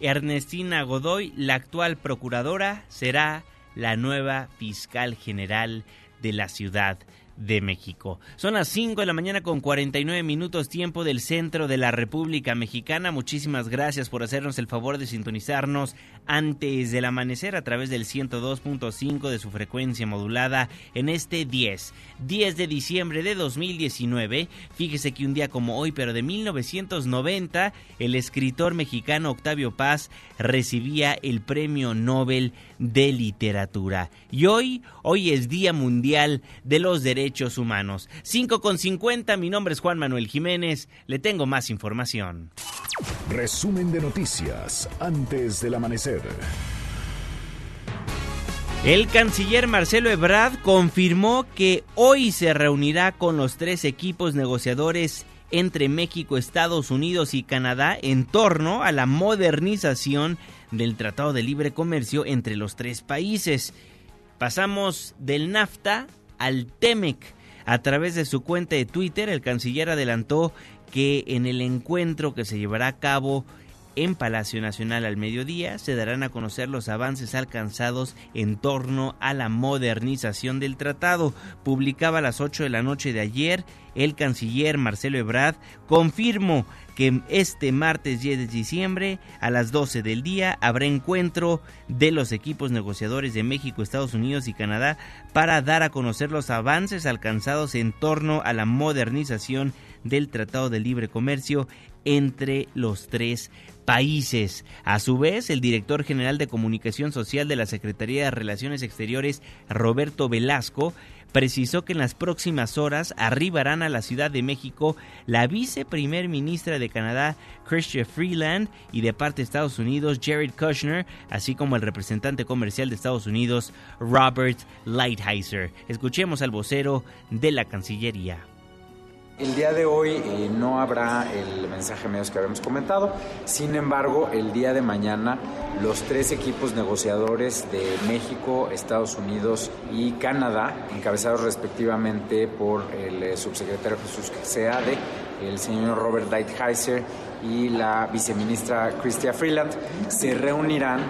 Ernestina Godoy, la actual procuradora, será la nueva fiscal general de la ciudad de México. Son las 5 de la mañana con 49 minutos tiempo del centro de la República Mexicana. Muchísimas gracias por hacernos el favor de sintonizarnos antes del amanecer a través del 102.5 de su frecuencia modulada en este 10, 10 de diciembre de 2019. Fíjese que un día como hoy, pero de 1990, el escritor mexicano Octavio Paz recibía el Premio Nobel de Literatura. Y hoy, hoy es Día Mundial de los Derechos Humanos. 5 con 50, mi nombre es Juan Manuel Jiménez, le tengo más información. Resumen de noticias antes del amanecer. El canciller Marcelo Ebrard confirmó que hoy se reunirá con los tres equipos negociadores entre México, Estados Unidos y Canadá en torno a la modernización del Tratado de Libre Comercio entre los tres países. Pasamos del NAFTA al TEMEC. A través de su cuenta de Twitter, el canciller adelantó que en el encuentro que se llevará a cabo en Palacio Nacional al mediodía se darán a conocer los avances alcanzados en torno a la modernización del tratado. Publicaba a las 8 de la noche de ayer el canciller Marcelo Ebrard confirmó que este martes 10 de diciembre a las 12 del día habrá encuentro de los equipos negociadores de México, Estados Unidos y Canadá para dar a conocer los avances alcanzados en torno a la modernización del Tratado de Libre Comercio entre los tres países. A su vez, el director general de Comunicación Social de la Secretaría de Relaciones Exteriores, Roberto Velasco, precisó que en las próximas horas arribarán a la Ciudad de México la viceprimer ministra de Canadá, Christian Freeland, y de parte de Estados Unidos, Jared Kushner, así como el representante comercial de Estados Unidos, Robert Lighthizer. Escuchemos al vocero de la Cancillería. El día de hoy eh, no habrá el mensaje medios que habíamos comentado, sin embargo, el día de mañana los tres equipos negociadores de México, Estados Unidos y Canadá, encabezados respectivamente por el eh, subsecretario Jesús Seade, el señor Robert Lighthizer y la viceministra Cristia Freeland, se reunirán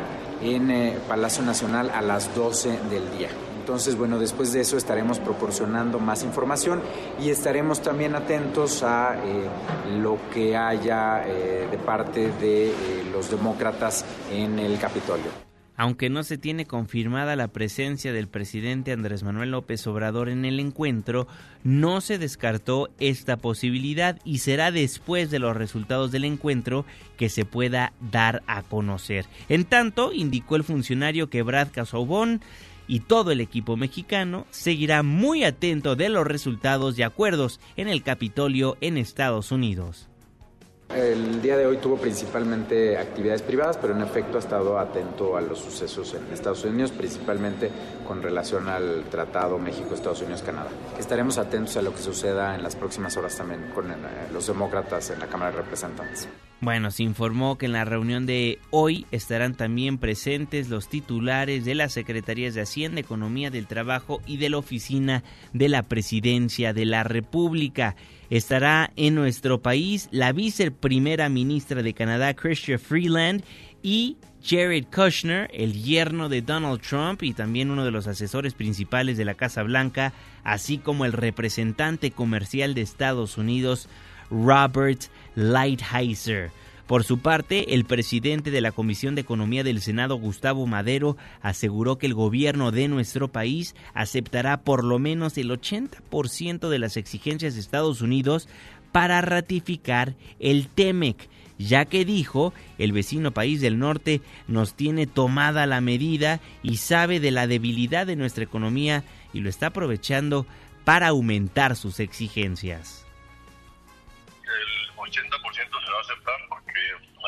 en eh, Palacio Nacional a las 12 del día. Entonces, bueno, después de eso estaremos proporcionando más información y estaremos también atentos a eh, lo que haya eh, de parte de eh, los demócratas en el Capitolio. Aunque no se tiene confirmada la presencia del presidente Andrés Manuel López Obrador en el encuentro, no se descartó esta posibilidad y será después de los resultados del encuentro que se pueda dar a conocer. En tanto, indicó el funcionario que Brad Casobón y todo el equipo mexicano seguirá muy atento de los resultados y acuerdos en el Capitolio en Estados Unidos. El día de hoy tuvo principalmente actividades privadas, pero en efecto ha estado atento a los sucesos en Estados Unidos, principalmente con relación al Tratado México-Estados Unidos-Canadá. Estaremos atentos a lo que suceda en las próximas horas también con eh, los demócratas en la Cámara de Representantes. Bueno, se informó que en la reunión de hoy estarán también presentes los titulares de las Secretarías de Hacienda, Economía del Trabajo y de la Oficina de la Presidencia de la República. Estará en nuestro país la viceprimera ministra de Canadá, Chrystia Freeland, y Jared Kushner, el yerno de Donald Trump y también uno de los asesores principales de la Casa Blanca, así como el representante comercial de Estados Unidos, Robert Lighthizer. Por su parte, el presidente de la Comisión de Economía del Senado, Gustavo Madero, aseguró que el gobierno de nuestro país aceptará por lo menos el 80% de las exigencias de Estados Unidos para ratificar el TEMEC, ya que dijo, el vecino país del norte nos tiene tomada la medida y sabe de la debilidad de nuestra economía y lo está aprovechando para aumentar sus exigencias. 80% se va a aceptar porque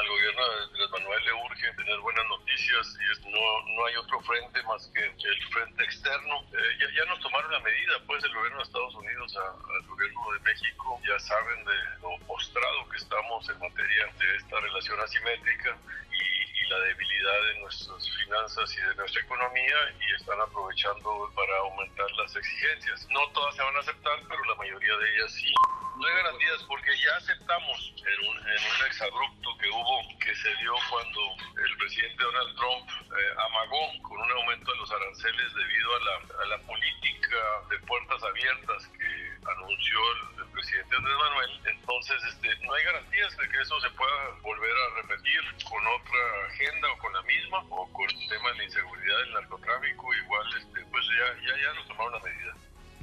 al gobierno de Andrés Manuel le urge tener buenas noticias y no, no hay otro frente más que el frente externo. Eh, ya, ya, nos tomaron la medida, pues, el gobierno de Estados Unidos al gobierno de México. Ya saben de lo postrado que estamos en materia de esta relación asimétrica y, la debilidad de nuestras finanzas y de nuestra economía y están aprovechando para aumentar las exigencias. No todas se van a aceptar, pero la mayoría de ellas sí. No hay garantías porque ya aceptamos en un, en un exabrupto cuando el presidente Donald Trump eh, amagó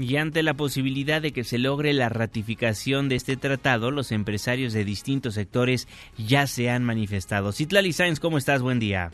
Y ante la posibilidad de que se logre la ratificación de este tratado, los empresarios de distintos sectores ya se han manifestado. Citlali Sáenz, ¿cómo estás? Buen día.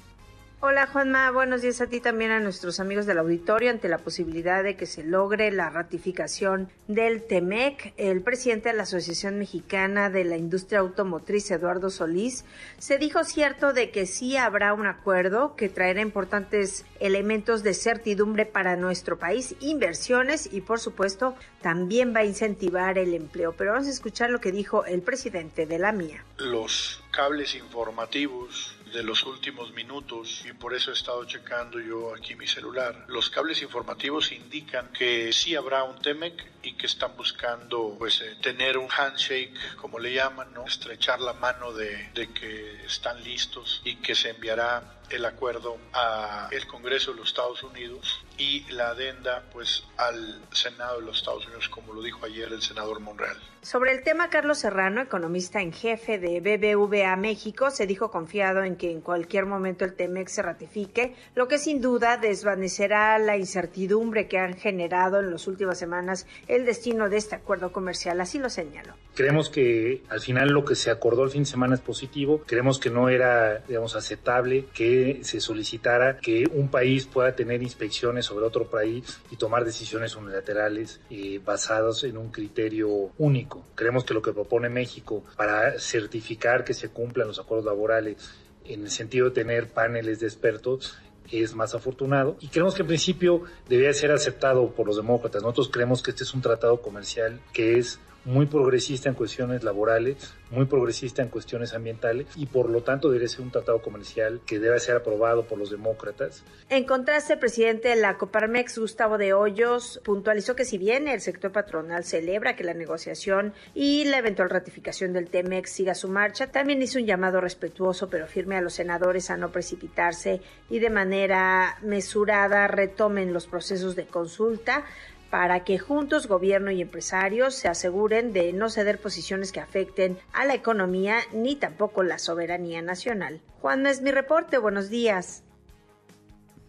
Hola Juanma, buenos días a ti también a nuestros amigos del auditorio. Ante la posibilidad de que se logre la ratificación del TEMEC, el presidente de la Asociación Mexicana de la Industria Automotriz, Eduardo Solís, se dijo cierto de que sí habrá un acuerdo que traerá importantes elementos de certidumbre para nuestro país, inversiones y por supuesto también va a incentivar el empleo. Pero vamos a escuchar lo que dijo el presidente de la MIA. Los cables informativos de los últimos minutos y por eso he estado checando yo aquí mi celular. Los cables informativos indican que sí habrá un TEMEC y que están buscando pues eh, tener un handshake como le llaman, ¿no? estrechar la mano de, de que están listos y que se enviará el acuerdo a el Congreso de los Estados Unidos y la adenda pues al Senado de los Estados Unidos como lo dijo ayer el senador Monreal. Sobre el tema, Carlos Serrano, economista en jefe de BBVA México, se dijo confiado en que en cualquier momento el TEMEX se ratifique, lo que sin duda desvanecerá la incertidumbre que han generado en las últimas semanas el destino de este acuerdo comercial. Así lo señaló. Creemos que al final lo que se acordó el fin de semana es positivo. Creemos que no era, digamos, aceptable que se solicitara que un país pueda tener inspecciones sobre otro país y tomar decisiones unilaterales eh, basadas en un criterio único Creemos que lo que propone México para certificar que se cumplan los acuerdos laborales en el sentido de tener paneles de expertos es más afortunado y creemos que en principio debía ser aceptado por los demócratas. Nosotros creemos que este es un tratado comercial que es muy progresista en cuestiones laborales, muy progresista en cuestiones ambientales y por lo tanto debe ser un tratado comercial que debe ser aprobado por los demócratas. En contraste, el presidente de la Coparmex, Gustavo de Hoyos, puntualizó que si bien el sector patronal celebra que la negociación y la eventual ratificación del TEMEX siga su marcha, también hizo un llamado respetuoso pero firme a los senadores a no precipitarse y de manera mesurada retomen los procesos de consulta para que juntos gobierno y empresarios se aseguren de no ceder posiciones que afecten a la economía ni tampoco la soberanía nacional. Juan, es mi reporte. Buenos días.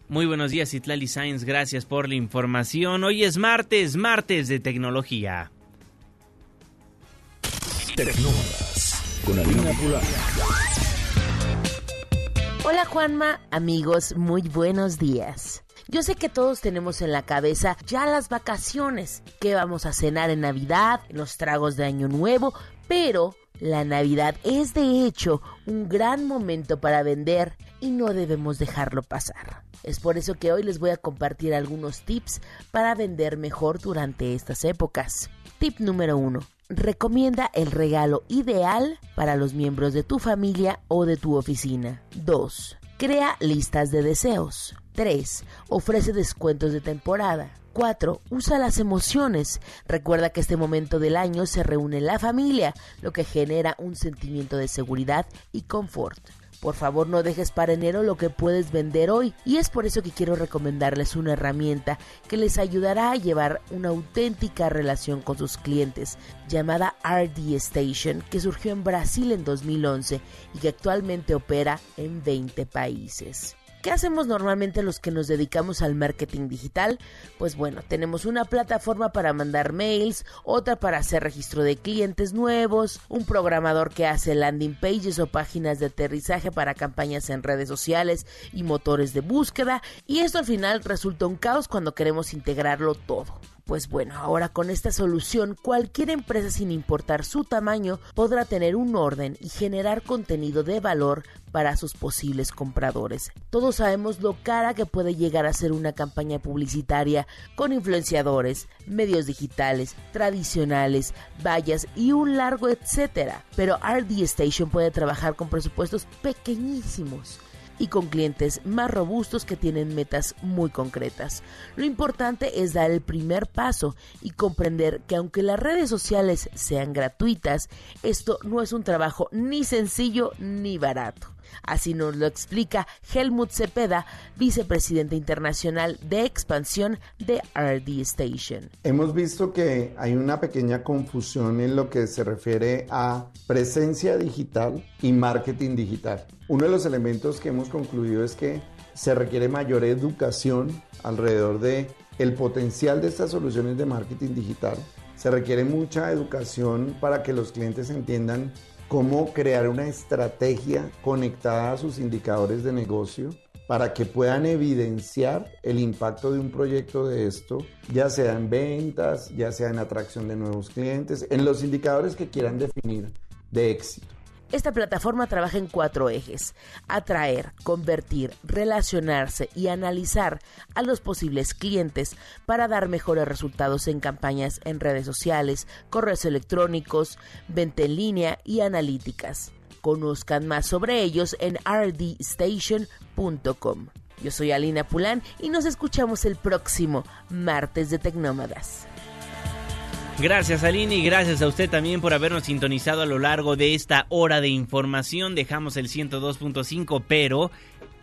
Muy buenos días, Itlali Sainz. Gracias por la información. Hoy es martes, martes de tecnología. Con Alina Hola Juanma, amigos, muy buenos días. Yo sé que todos tenemos en la cabeza ya las vacaciones, que vamos a cenar en Navidad, los tragos de Año Nuevo, pero la Navidad es de hecho un gran momento para vender y no debemos dejarlo pasar. Es por eso que hoy les voy a compartir algunos tips para vender mejor durante estas épocas. Tip número 1. Recomienda el regalo ideal para los miembros de tu familia o de tu oficina. 2. Crea listas de deseos. 3. Ofrece descuentos de temporada. 4. Usa las emociones. Recuerda que este momento del año se reúne la familia, lo que genera un sentimiento de seguridad y confort. Por favor, no dejes para enero lo que puedes vender hoy. Y es por eso que quiero recomendarles una herramienta que les ayudará a llevar una auténtica relación con sus clientes, llamada RD Station, que surgió en Brasil en 2011 y que actualmente opera en 20 países. ¿Qué hacemos normalmente los que nos dedicamos al marketing digital? Pues bueno, tenemos una plataforma para mandar mails, otra para hacer registro de clientes nuevos, un programador que hace landing pages o páginas de aterrizaje para campañas en redes sociales y motores de búsqueda, y esto al final resulta un caos cuando queremos integrarlo todo. Pues bueno, ahora con esta solución cualquier empresa sin importar su tamaño podrá tener un orden y generar contenido de valor para sus posibles compradores. Todos sabemos lo cara que puede llegar a ser una campaña publicitaria con influenciadores, medios digitales, tradicionales, vallas y un largo etcétera. Pero RD Station puede trabajar con presupuestos pequeñísimos y con clientes más robustos que tienen metas muy concretas. Lo importante es dar el primer paso y comprender que aunque las redes sociales sean gratuitas, esto no es un trabajo ni sencillo ni barato. Así nos lo explica Helmut Cepeda, vicepresidente internacional de expansión de RD Station. Hemos visto que hay una pequeña confusión en lo que se refiere a presencia digital y marketing digital. Uno de los elementos que hemos concluido es que se requiere mayor educación alrededor de el potencial de estas soluciones de marketing digital. Se requiere mucha educación para que los clientes entiendan cómo crear una estrategia conectada a sus indicadores de negocio para que puedan evidenciar el impacto de un proyecto de esto, ya sea en ventas, ya sea en atracción de nuevos clientes, en los indicadores que quieran definir de éxito. Esta plataforma trabaja en cuatro ejes. Atraer, convertir, relacionarse y analizar a los posibles clientes para dar mejores resultados en campañas en redes sociales, correos electrónicos, venta en línea y analíticas. Conozcan más sobre ellos en rdstation.com. Yo soy Alina Pulán y nos escuchamos el próximo martes de Tecnómadas. Gracias Aline y gracias a usted también por habernos sintonizado a lo largo de esta hora de información. Dejamos el 102.5, pero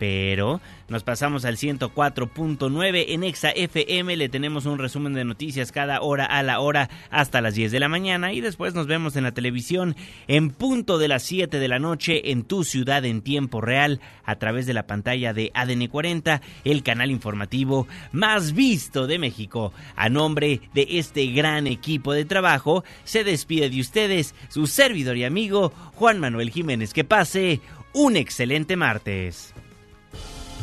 pero nos pasamos al 104.9 en Exa FM, le tenemos un resumen de noticias cada hora a la hora hasta las 10 de la mañana y después nos vemos en la televisión en punto de las 7 de la noche en tu ciudad en tiempo real a través de la pantalla de ADN 40, el canal informativo más visto de México. A nombre de este gran equipo de trabajo, se despide de ustedes su servidor y amigo Juan Manuel Jiménez. Que pase un excelente martes.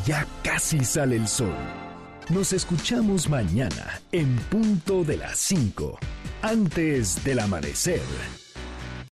Ya casi sale el sol. Nos escuchamos mañana en punto de las 5, antes del amanecer.